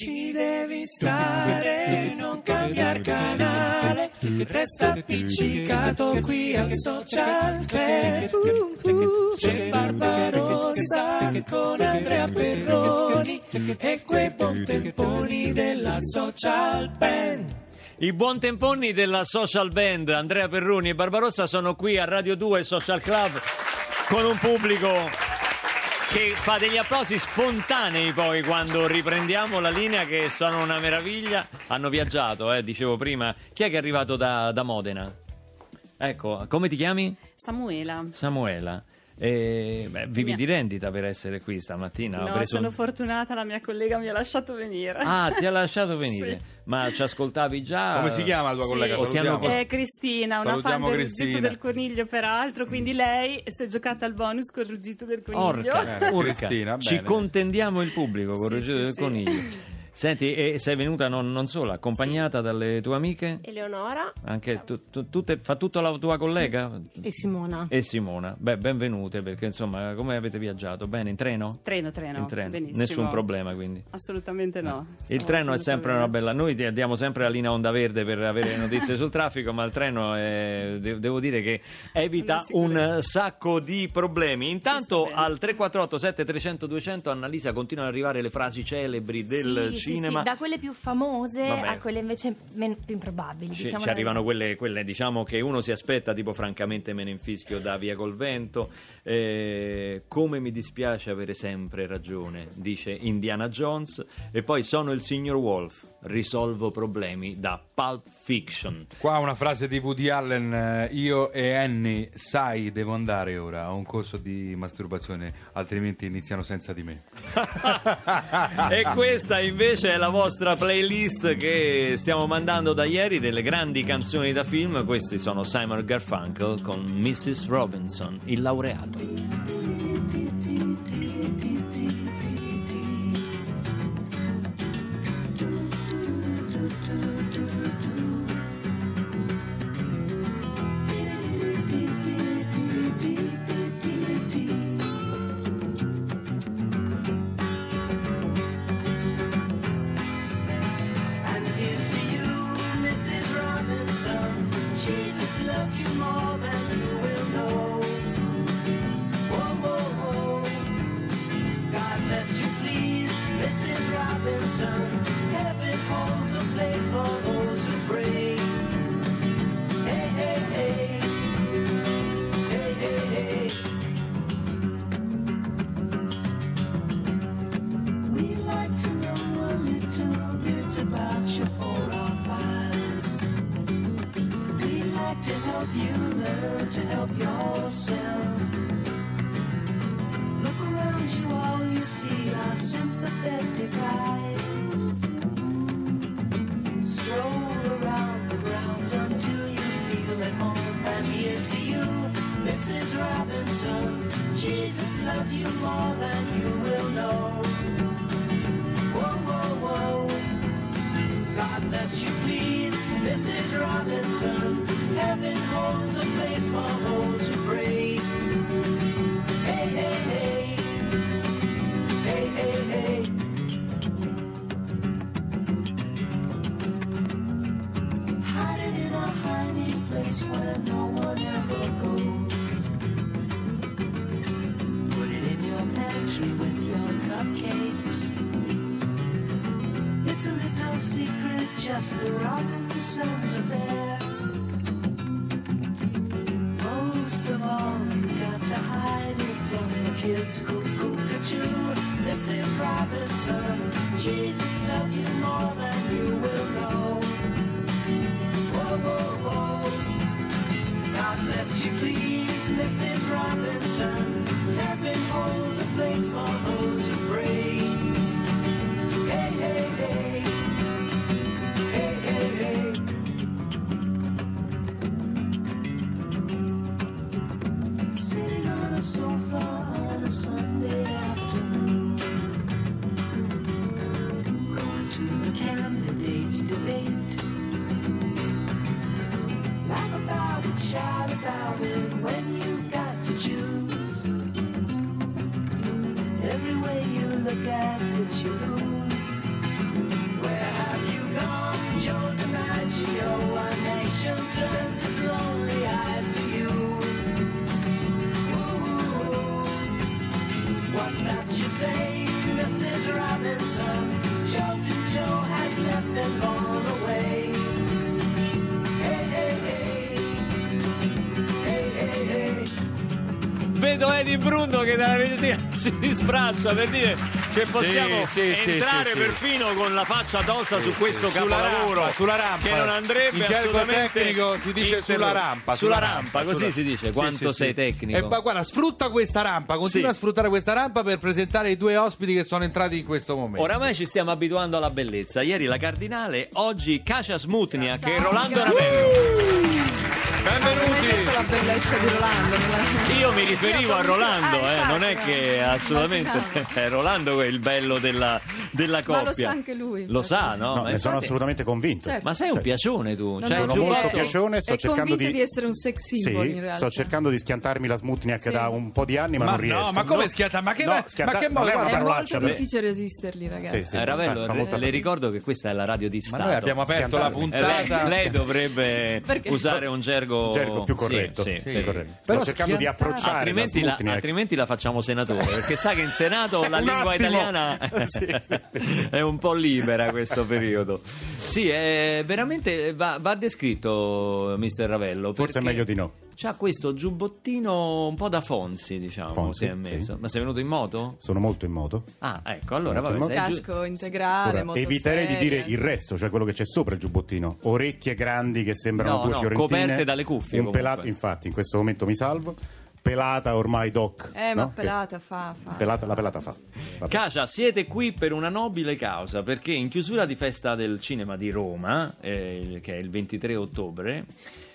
Ci devi stare, non cambiare canale, resta appiccicato qui al social club. Uh, uh, c'è Barbarossa con Andrea Perroni e quei buon della social band. I buon temponi della social band Andrea Perroni e Barbarossa sono qui a Radio 2 Social Club con un pubblico che fa degli applausi spontanei poi quando riprendiamo la linea che sono una meraviglia. Hanno viaggiato, eh, dicevo prima. Chi è che è arrivato da, da Modena? Ecco, come ti chiami? Samuela. Samuela. E, beh, vivi di rendita per essere qui stamattina. No, preso- sono fortunata, la mia collega mi ha lasciato venire. Ah, ti ha lasciato venire. Sì. Ma ci ascoltavi già? Come si chiama la tua Sì. collega? O ti hanno Salutiamo. È Cristina, una fan Salutiamo del Cristina. ruggito del coniglio peraltro, quindi lei si è giocata al bonus col ruggito del coniglio. Orca, urca. Cristina, ci bene. contendiamo il pubblico con Sì, il ruggito sì, del sì. Senti, e sei venuta non, non solo, accompagnata dalle tue amiche? Eleonora Anche tu- tu- tutte- fa tutto la tua collega? e Simona. E Simona. Beh, benvenute perché insomma, come avete viaggiato? Bene, in treno? Treno, treno. In treno. Benissimo. Nessun problema quindi. Assolutamente no. Il Stiamo treno è sempre una bella. Noi ti diamo sempre la linea onda verde per avere notizie sul traffico, ma il treno è- de- devo dire che evita un sacco di problemi. Intanto al 348 7300 200 Annalisa continuano ad arrivare le frasi celebri del Sì, sì, cinema. sì, da quelle più famose Vabbè. a quelle invece men- più improbabili. Ci, diciamo ci arrivano quelle, quelle, diciamo che uno si aspetta, tipo francamente me ne infischio da via col vento. Eh, come mi dispiace avere sempre ragione, dice Indiana Jones. E poi sono il signor Wolf, risolvo problemi da Pulp Fiction. Qua una frase di Woody Allen, eh, io e Annie, sai, devo andare ora a un corso di masturbazione, altrimenti iniziano senza di me. e questa invece è la vostra playlist che stiamo mandando da ieri delle grandi canzoni da film. Questi sono Simon Garfunkel con Mrs. Robinson, il laureato. Santo. Robinson. Heaven holds a place for those who God bless you, please, Mrs. Robinson. Heaven holds a place for those who pray. Hey, hey. Hey, vedo Edi Bruno che dalla regia si disbraccia per dire che possiamo sì, sì, entrare sì, sì. perfino con la faccia tosta su questo Sulla capolavoro rampa, sulla rampa. che non andrebbe gergo assolutamente tecnico si dice interrotto. sulla rampa. sulla rampa, così sulla- si dice quanto sì, sei sì. tecnico E, ma guarda, sfrutta questa rampa, continua Sì. a sfruttare questa rampa per presentare i due ospiti che sono entrati in questo momento. Oramai ci stiamo abituando alla bellezza. Ieri la Cardinale, oggi Kasia Smutnia che Ciao, Rolando. Ravello. Benvenuti. la bellezza di Rolando. nella- Io mi riferivo a Rolando, Ah, eh, non è che assolutamente è Rolando è il bello della, della coppia. Ma lo sa anche lui, Lo sa, no? No, Ma ne sono assolutamente convinto. Certo. Ma sei un piacione tu? No, Cioè, no, Sono molto è- piacione, sto è cercando convinto di... di essere un sex symbol, in Sì, realtà. sto cercando di schiantarmi la Smutniak Sì. da un po' di anni, ma, Ma non no, riesco. ma come No. schianta- ma che- No, ma- schianta- ma che modo- è una È parolaccia, molto però. difficile resisterli, ragazzi. Sì, sì. Eh, Ravello, le ricordo che questa è la radio di Ma Stato. noi abbiamo aperto la Schiantarmi. Eh, lei, puntata. lei dovrebbe usare un gergo, Un gergo più corretto. Sì, sì, sì. corretto. Però cercando di approcciare Altrimenti la la, altrimenti la facciamo senatore perché sa che in Senato la lingua attimo. italiana Sì, sì. è un po' libera questo periodo. Sì, è veramente va, va descritto Mister Ravello. Forse è meglio di no. C'ha questo giubbottino un po' da Fonsi, diciamo, Fonsi, si è messo. sì. Ma sei venuto in moto? Sono molto in moto. Ah, ecco, allora vabbè, in sei giu- Casco integrale, Ora, eviterei di dire il resto, cioè quello che c'è sopra il giubbottino. Orecchie grandi che sembrano No, due no, fiorentine. coperte dalle cuffie, Un comunque. pelato, infatti, in questo momento mi salvo. Pelata ormai doc. Eh, ma no? Che- pelata fa, fa. pelata- la pelata fa. Vabbè. Cacia, siete qui per una nobile causa, perché in chiusura di festa del cinema di Roma, eh, che è il 23 ottobre,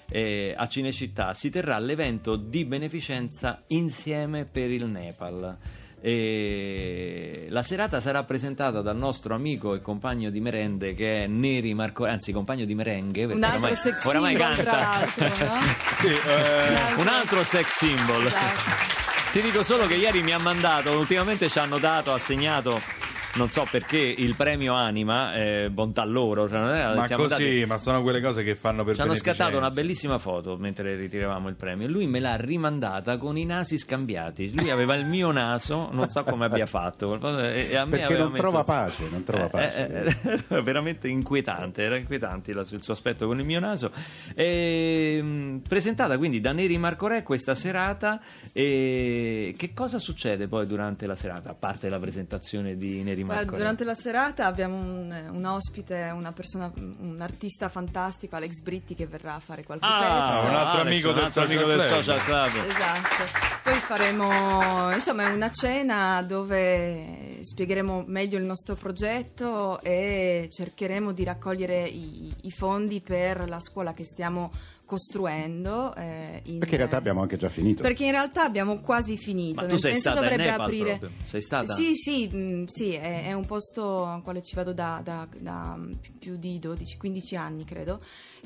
eh, a Cinecittà si terrà l'evento di beneficenza Insieme per il Nepal. E la serata sarà presentata dal nostro amico e compagno di merende che è Neri Marco, anzi compagno di merenghe, perché Un altro oramai, sex oramai symbol, canta. no? Sì, eh, Un altro sex symbol. Esatto. Ti dico solo che ieri mi ha mandato, ultimamente ci hanno dato, assegnato, non so perché, il premio Anima, eh, bontà loro. Cioè, ma siamo così, dati- ma sono quelle cose che fanno per ci hanno scattato una bellissima foto mentre ritiravamo il premio. Lui me l'ha rimandata con i nasi scambiati. Lui aveva il mio naso, non so come abbia fatto. e- e a me Perché aveva non messo- trova pace, non trova Eh, pace. eh, eh, era veramente inquietante, era inquietante la- il suo aspetto con il mio naso. E, mh, presentata quindi da Neri Marco Re questa serata. E che cosa succede poi durante la serata, a parte la presentazione di Neri Marco Re? durante la serata abbiamo un, un ospite, una persona, un artista fantastico, Alex Britti, che verrà a fare qualche Ah, pezzo. un altro Alex, amico un del altro Social amico del Club. Social Club. Esatto. Poi faremo insomma una cena dove spiegheremo meglio il nostro progetto e cercheremo di raccogliere i, i fondi per la scuola che stiamo costruendo. eh, in- Perché in realtà abbiamo anche già finito. Perché in realtà abbiamo quasi finito. Ma tu nel sei senso dovrebbe Nepal aprire. proprio? Sei stata? Sì, sì, mh, sì, è, è un posto al quale ci vado da, da- da, mh, più di 12-15 anni, credo.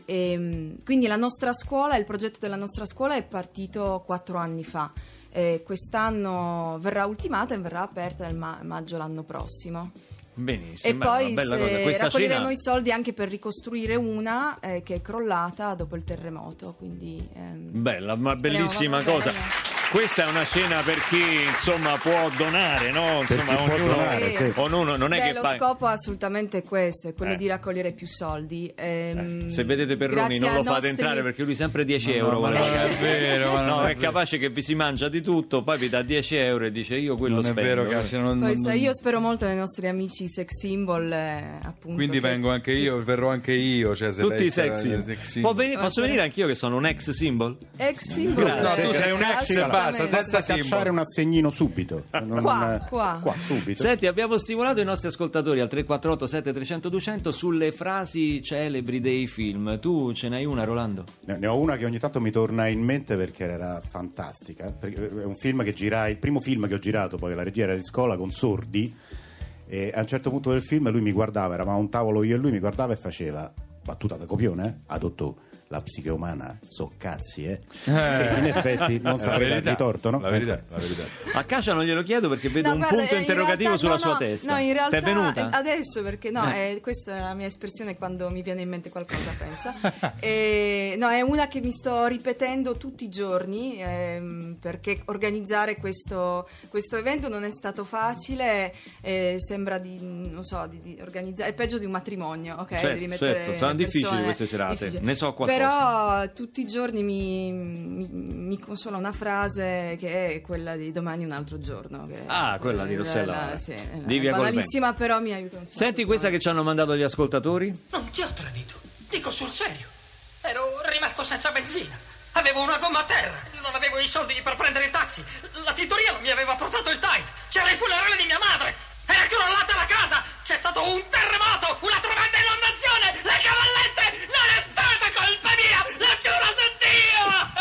E, mh, quindi la nostra scuola, il progetto della nostra scuola è partito quattro anni fa. E quest'anno verrà ultimata e verrà aperta nel ma- maggio l'anno prossimo. Benissimo, E poi se raccoglieremo cena... i soldi anche per ricostruire una eh, che è crollata dopo il terremoto. Quindi, ehm, Bella, ma bellissima cosa. bene. Questa è una scena per chi insomma può donare, no? Insomma, chi può ognuno, donare, sì. ognuno non è Beh, che lo fa- scopo assolutamente è questo, è quello Eh. di raccogliere più soldi. Ehm, Se vedete Perroni non lo ai fate nostri- entrare perché lui sempre 10 No, euro. no, è vero, ma non No, è è vero. capace che vi si mangia di tutto, poi vi dà 10 euro e dice io quello non è spendo. vero, Cassia, non- Poi, non- io spero molto nei nostri amici sex symbol, eh, appunto. Quindi che- vengo anche io, verrò anche io. Cioè, se Tutti sarà sex symbol. symbol. posso venire anch'io che sono un ex symbol? Ex symbol. No, tu eh, sei un ex assolutamente. Basta, senza cacciare un assegnino subito. Non- Qua, qua. Qua, subito. Senti, abbiamo stimolato i nostri ascoltatori al 348 7300 200 sulle frasi celebri dei film. Tu ce n'hai una, Rolando? Ne ne ho una che ogni tanto mi torna in mente perché era fantastica. Perché È un film che girai, il primo film che ho girato, poi la regia era di scuola con sordi. E a un certo punto del film lui mi guardava, eravamo a un tavolo io e lui mi guardava e faceva battuta da copione, eh? adotto la psiche umana, so cazzi, eh. E in effetti non saprei verità, dargli torto, no? La verità, Eh, la verità. A Cacia non glielo chiedo perché vedo No, un guarda, punto in interrogativo realtà- sulla no, sua no, testa. No, in realtà T'è venuta? eh, adesso perché no, Eh. eh, questa è la mia espressione quando mi viene in mente qualcosa, pensa. E, no, è una che mi sto ripetendo tutti i giorni ehm, perché organizzare questo, questo evento non è stato facile, eh, sembra di, non so, di, di organizzare, è peggio di un matrimonio, ok? Certo, certo, saranno difficili queste serate. difficili. Ne so qualcuna. Però tutti i giorni mi, mi- mi consola una frase che è quella di domani un altro giorno. che- Ah, quella di Rossella. la- sì, è banalissima, però mi aiuta un sacco. Senti questa che ci hanno mandato gli ascoltatori? Non ti ho tradito. Dico sul serio. Ero rimasto senza benzina. Avevo una gomma a terra. Non avevo i soldi per prendere il taxi. La tintoria non mi aveva portato il tight. C'era il funerale di mia madre. Era crollata la casa. C'è stato un terremoto. Una tremenda inondazione. Le cavallette. Non è stata colpa mia. Lo giuro su Dio.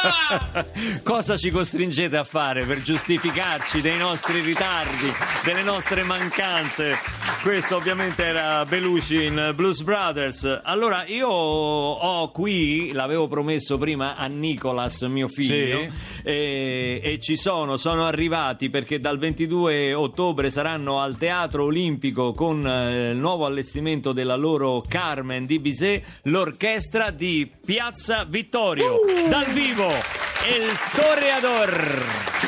Cosa ci costringete a fare per giustificarci dei nostri ritardi, delle nostre mancanze? Questo ovviamente era Belushi in Blues Brothers. Allora, io ho qui, l'avevo promesso prima a Nicolas, mio figlio, Sì. e, e ci sono, sono arrivati perché dal 22 ottobre saranno al Teatro Olimpico con eh, il nuovo allestimento della loro Carmen di Bizet, l'orchestra di Piazza Vittorio, dal vivo, El Toreador.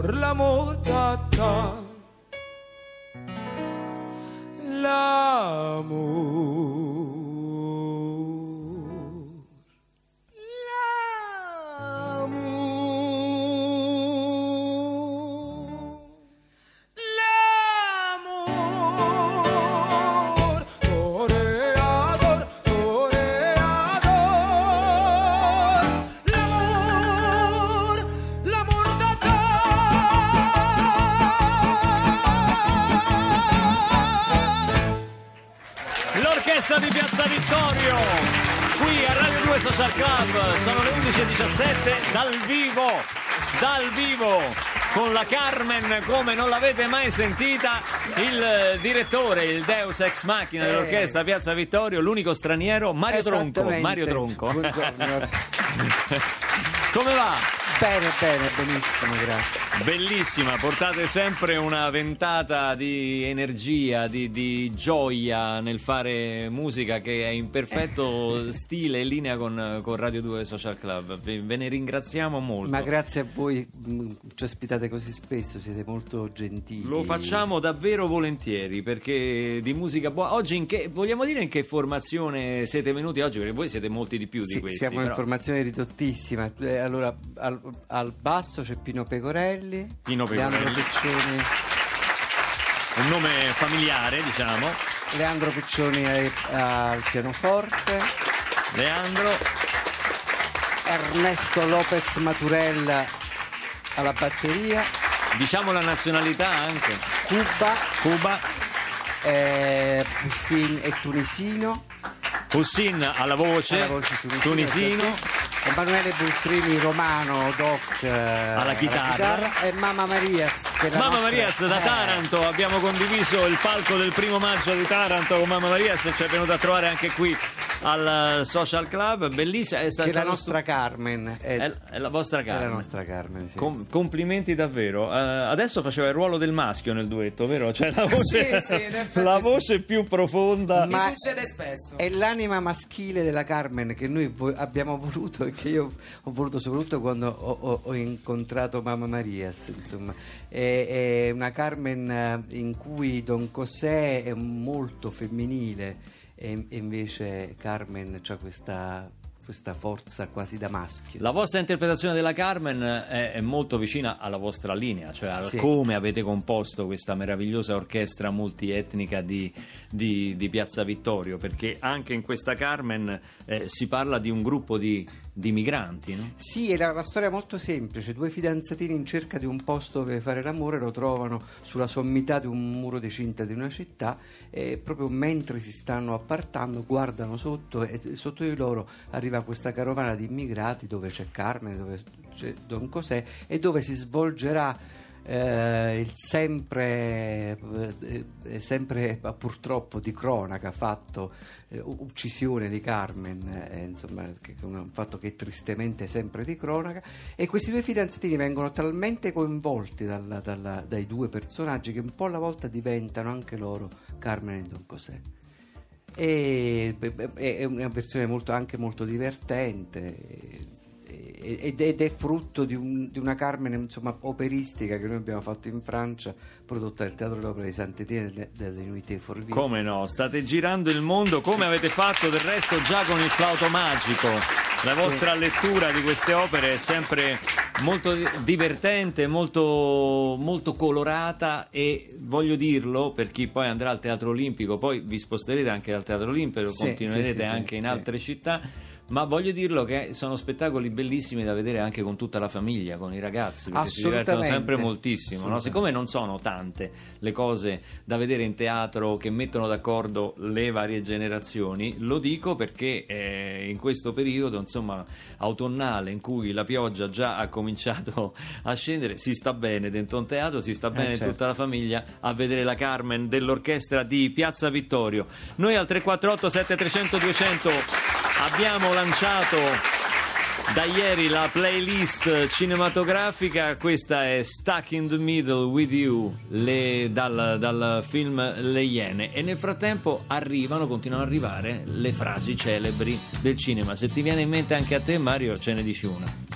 por la amor. Vittorio, qui a Radio 2 Social Club, sono le 11.17 dal vivo, dal vivo. con la Carmen come non l'avete mai sentita. Il eh, direttore, il Deus ex machina dell'orchestra Piazza Vittorio, l'unico straniero, Mario Tronco. Mario Tronco. Come va? Bene, bene, benissimo, grazie. Bellissima, portate sempre una ventata di energia, di, di gioia nel fare musica che è in perfetto stile e linea con, con Radio 2 Social Club. Ve ne ringraziamo molto. Ma grazie a voi, mh, ci ospitate così spesso, siete molto gentili. Lo facciamo davvero volentieri perché di musica buona. Oggi in che, vogliamo dire in che formazione siete venuti oggi? Perché voi siete molti di più di Sì, questi. siamo in però- formazione ridottissima. Eh, Allora, al, al basso c'è Pino Pecorelli, Pino Leandro Pecorelli. Piccioni, Un nome familiare, diciamo. Leandro Piccioni ai- al pianoforte, Leandro. Ernesto Lopez Maturella alla batteria, Diciamo la nazionalità anche. Cuba, Cuba. eh, Poussin e Tunisino, Hussin alla voce. alla voce tunisino, Tunisino. Emanuele Bultrini Romano Doc eh, alla chitarra. e Mamma Marias che è la Mamma nostra- Marias da eh, Taranto, abbiamo condiviso il palco del primo maggio di Taranto con Mamma Marias, ci è venuta a trovare anche qui al Social Club, bellissima. È, che è la nostra Carmen è, è- è la vostra è Carmen. la nostra Carmen sì. Com- complimenti davvero. Eh, adesso faceva il ruolo del maschio nel duetto, vero? Cioè la voce, Sì, sì, la sì. voce più profonda. Ma- Mi succede spesso. è l'anima maschile della Carmen che noi vo- abbiamo voluto che io ho voluto soprattutto quando ho, ho- ho incontrato Mamma Marias insomma è, è una Carmen eh, in cui Don José è molto femminile e, e invece Carmen ha questa, questa forza quasi da maschio La vostra interpretazione della Carmen è, è molto vicina alla vostra linea, cioè a Sì. come avete composto questa meravigliosa orchestra multietnica di, di- di Piazza Vittorio, perché anche in questa Carmen eh, si parla di un gruppo di, di migranti, no? Sì, era una storia molto semplice. Due fidanzatini in cerca di un posto dove fare l'amore lo trovano sulla sommità di un muro di cinta di una città e proprio mentre si stanno appartando guardano sotto e sotto di loro arriva questa carovana di immigrati dove c'è Carmen, dove c'è Don Cosè e dove si svolgerà eh, il sempre, eh, sempre purtroppo di cronaca fatto eh, uccisione di Carmen, eh, insomma, che un fatto che è tristemente sempre di cronaca, e questi due fidanzatini vengono talmente coinvolti dalla- dalla- dai due personaggi che un po' alla volta diventano anche loro Carmen e Don Cosè. E, è una versione molto- anche molto divertente ed ed è frutto di, un- di una Carmen insomma, operistica che noi abbiamo fatto in Francia prodotta dal Teatro dell'Opera di Sant'Etienne delle, delle Nuitées Forville Come no? State girando il mondo come avete fatto del resto già con il flauto magico. La Sì. vostra lettura di queste opere è sempre molto divertente, molto, molto colorata e voglio dirlo per chi poi andrà al Teatro Olimpico, poi vi sposterete anche dal Teatro Olimpico, Sì, continuerete sì, sì, anche sì, in sì. altre città. Ma voglio dirlo che sono spettacoli bellissimi da vedere anche con tutta la famiglia, con i ragazzi, perché si divertono sempre moltissimo. no? Siccome non sono tante le cose da vedere in teatro che mettono d'accordo le varie generazioni, lo dico perché eh, in questo periodo, insomma, autunnale, in cui la pioggia già ha cominciato a scendere, si sta bene dentro un teatro, si sta bene certo. tutta la famiglia a vedere la Carmen dell'orchestra di Piazza Vittorio. Noi al 348 7300 200 abbiamo lanciato da ieri la playlist cinematografica, questa è Stuck in the Middle with You le- dal, dal film Le Iene e nel frattempo arrivano, continuano ad arrivare le frasi celebri del cinema. Se ti viene in mente anche a te Mario ce ne dici una.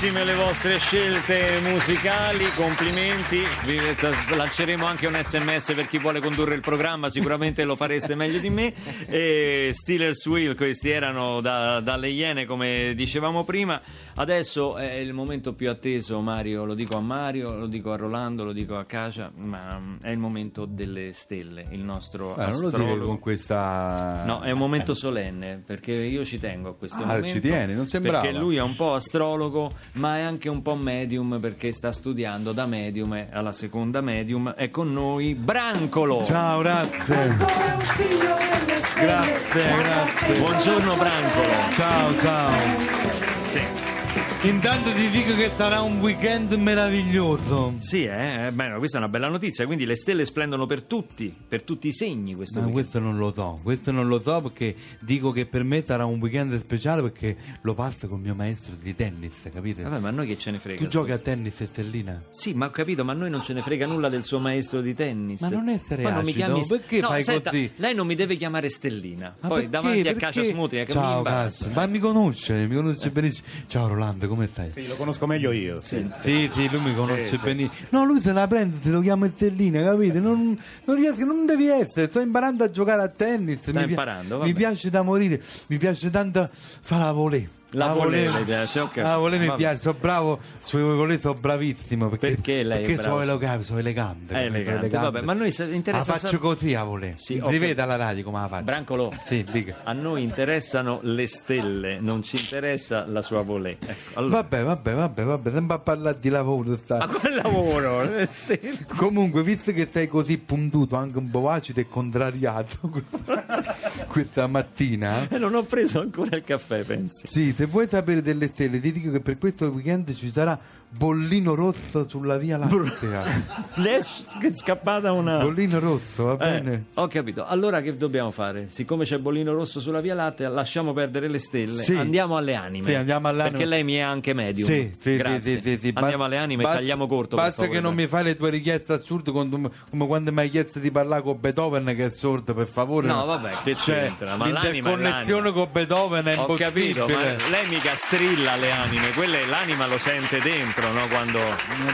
Bellissime le vostre scelte musicali, complimenti. Vi lanceremo anche un sms per chi vuole condurre il programma, sicuramente lo fareste meglio di me. E Steelers Wheel, questi erano da- dalle Iene, come dicevamo prima. Adesso è il momento più atteso, Mario, lo dico a Mario, lo dico a Rolando, lo dico a Cacia, ma mm, è il momento delle stelle, il nostro Eh, non lo dire astrologo. con questa... No, è un momento solenne perché io ci tengo a questo Ah, momento. ci tieni, non sembrava. Perché lui è un po' astrologo, ma è anche un po' medium perché sta studiando da medium alla seconda medium. È con noi Brancolo. Ciao, grazie. Grazie, grazie. Buongiorno Brancolo. Ciao, ciao. Intanto ti dico che sarà un weekend meraviglioso. Sì, eh? Eh, beh, questa è una bella notizia, quindi le stelle splendono per tutti, per tutti i segni questo Ma weekend. questo non lo so, questo non lo so perché dico che per me sarà un weekend speciale perché lo passo con mio maestro di tennis, capite? Vabbè, ma a noi che ce ne frega? Tu giochi a tennis, Stellina? Sì, ma ho capito, ma a noi non ce ne frega nulla del suo maestro di tennis. Ma non essere Ma non mi chiami perché no, fai senta, così? Lei non mi deve chiamare Stellina. Ma Poi perché? davanti a Perché? Cacia Smutria che mi Ciao, imbarazza. Cass, ma mi conosce, mi conosce benissimo. Ciao Rolando, come stai? Sì, lo conosco meglio io. Sì. Sì, sì, lui mi conosce Sì, sì. benissimo. No, lui se la prende, se lo chiama Stellina, capite? Non, non riesco, non devi essere. Sto imparando a giocare a tennis. Sta mi pi- imparando, Mi vabbè. piace da morire, mi piace tanto fare la volée. La volée le piace, ok. La volée mi Vabbè. piace, sono bravo, sui volée sono bravissimo. Perché, Perché lei è perché bravo? sono elegante, sono elegante. È capito? elegante, vabbè, ma noi interessa La faccio così a volée. Sì, si ok. vede alla radio come la faccio. Brancolo. Sì, dica. A noi interessano le stelle, non ci interessa la sua volée. Ecco, allora- Vabbè, vabbè, vabbè, vabbè, sempre a parlare di lavoro. sta. Ma quel lavoro? le stelle. Comunque, visto che sei così puntuto, anche un po' acido e contrariato questa mattina, E non ho preso ancora il caffè, pensi. sì, se vuoi sapere delle stelle, ti dico che per questo weekend ci sarà bollino rosso sulla via Lattea. Le è scappata una... bollino rosso, va Eh, bene? ho capito. Allora che dobbiamo fare? Siccome c'è Bollino Rosso sulla Via Lattea, lasciamo perdere le stelle. Sì. Andiamo alle anime. Sì, andiamo alle anime. Perché lei mi è anche medium. Sì, sì, Grazie. sì, sì. Andiamo alle anime basta- e tagliamo corto. Basta che non mi fai le tue richieste assurde come, quando mi hai chiesto di parlare con Beethoven che è sordo, per favore. No, vabbè, che Cioè, c'entra? Ma l'anima è l'interconnessione l'anima. con Beethoven è Ho impossibile. capito, ma lei mica strilla le anime, quelle l'anima lo sente dentro, no? Quando.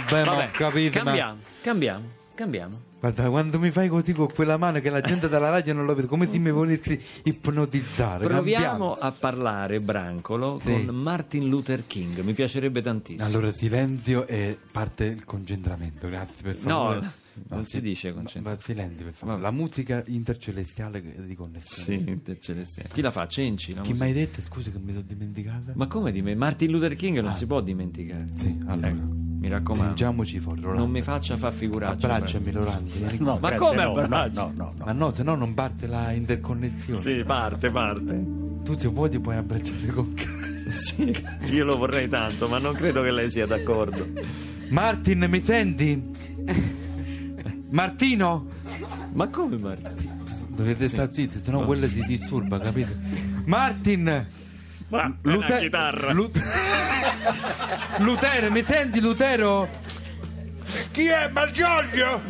Vabbè, ma ho capito, ma- cambiamo, cambiamo, cambiamo. Guarda, quando mi fai così con quella mano che la gente dalla radio non lo vede, come se mi volessi ipnotizzare. Proviamo cambiamo. a parlare, Brancolo, Sì. con Martin Luther King. Mi piacerebbe tantissimo. Allora, silenzio e parte il concentramento, grazie per No, favore. non Ma si dice concentramento. Silenzio per favore. La musica intercelestiale di connessione. Sì, intercelestiale. Chi la fa? Cenci? la Chi musica? hai detto? Scusa che mi sono dimenticata. Ma come di me? Martin Luther King non Ah. si può dimenticare. Sì, allora. Ecco, mi raccomando. Stringiamoci fuori, Rolando. Non mi faccia fa figuraccia. Abbracciami, Rolando. No, Ma come no, no, no, no, no. Ma no, se no non parte la interconnessione. Sì, parte, parte. Tu se vuoi ti puoi abbracciare con calma. Sì, io lo vorrei tanto, ma non credo che lei sia d'accordo. Martin, mi senti? Martino? Ma come Martin? Dovete stare zitti, sennò quella si disturba, capite? Martin! Ma Lute- la chitarra. Lut- Lutero, mi senti Lutero? Chi è Malgioglio?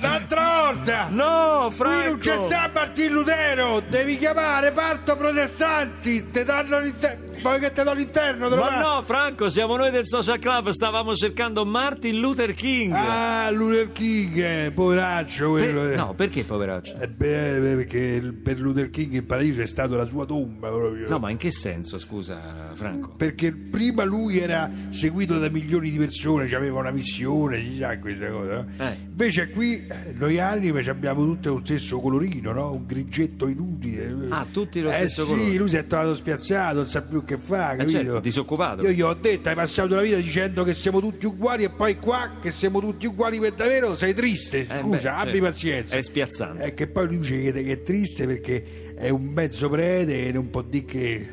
L'altra volta! No, Qui non c'è Franco! sta Martin Lutero! Devi chiamare parto protestanti! Te danno l'interno! Poi che te do l'interno, te lo Ma no, Franco, siamo noi del Social Club, stavamo cercando Martin Luther King. Ah, Luther King, eh, poveraccio quello. Eh. no, perché poveraccio? Eh, beh, perché il- per Luther King il paradiso è stato la sua tomba proprio. No, ma in che senso, scusa, Franco? Perché prima lui era seguito da milioni di persone, aveva una missione, si sa questa cosa. no? Eh. Invece qui eh, noi anime abbiamo tutte lo stesso colorino, no? Un grigetto inutile. Ah, tutti lo eh stesso sì, colore. lui si è trovato spiazzato, non sa più che fa, Eh, certo, disoccupato. Io gli ho detto, hai passato la vita dicendo che siamo tutti uguali e poi qua che siamo tutti uguali per davvero sei triste. Eh, Scusa, beh, abbi certo. pazienza. È spiazzante. È che poi lui dice che, che è triste perché è un mezzo prete e non può dire che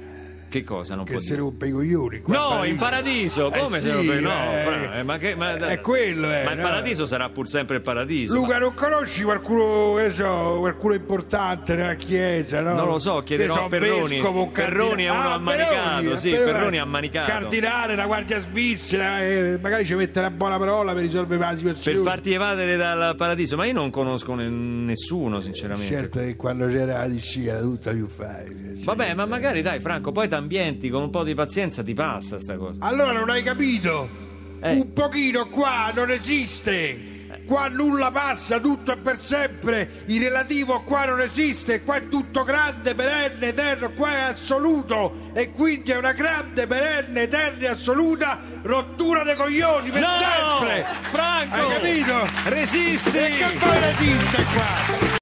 Che cosa non che può si dire? rompe i coglioni. qua No, in paradiso, Eh come se sì, non No, eh, eh, ma che, ma, è quello, eh, ma il no? paradiso sarà pur sempre il paradiso. Luca, ma- non conosci qualcuno, che so, qualcuno importante nella chiesa, no? Non lo so, chiederò a Perroni. vescovo, Perroni è uno cardinale- ammanicato, Perroni, sì, Perroni è ammanicato. Cardinale, la guardia svizzera, eh, magari ci mette una buona parola per risolvere la situazione. Per farti evadere dal paradiso, ma io non conosco ne- nessuno, sinceramente. Certo che quando c'era la DC era tutta più facile. Vabbè, ma magari dai, Franco, poi t'ambienti con un po' di pazienza ti passa sta cosa. Allora non hai capito? Eh. Un pochino qua non esiste. Qua nulla passa, tutto è per sempre. Il relativo qua non esiste. Qua è tutto grande, perenne, eterno. Qua è assoluto. E quindi è una grande, perenne, eterna e assoluta rottura dei coglioni per No! sempre. Franco! Hai capito? Resisti! E che poi resiste qua?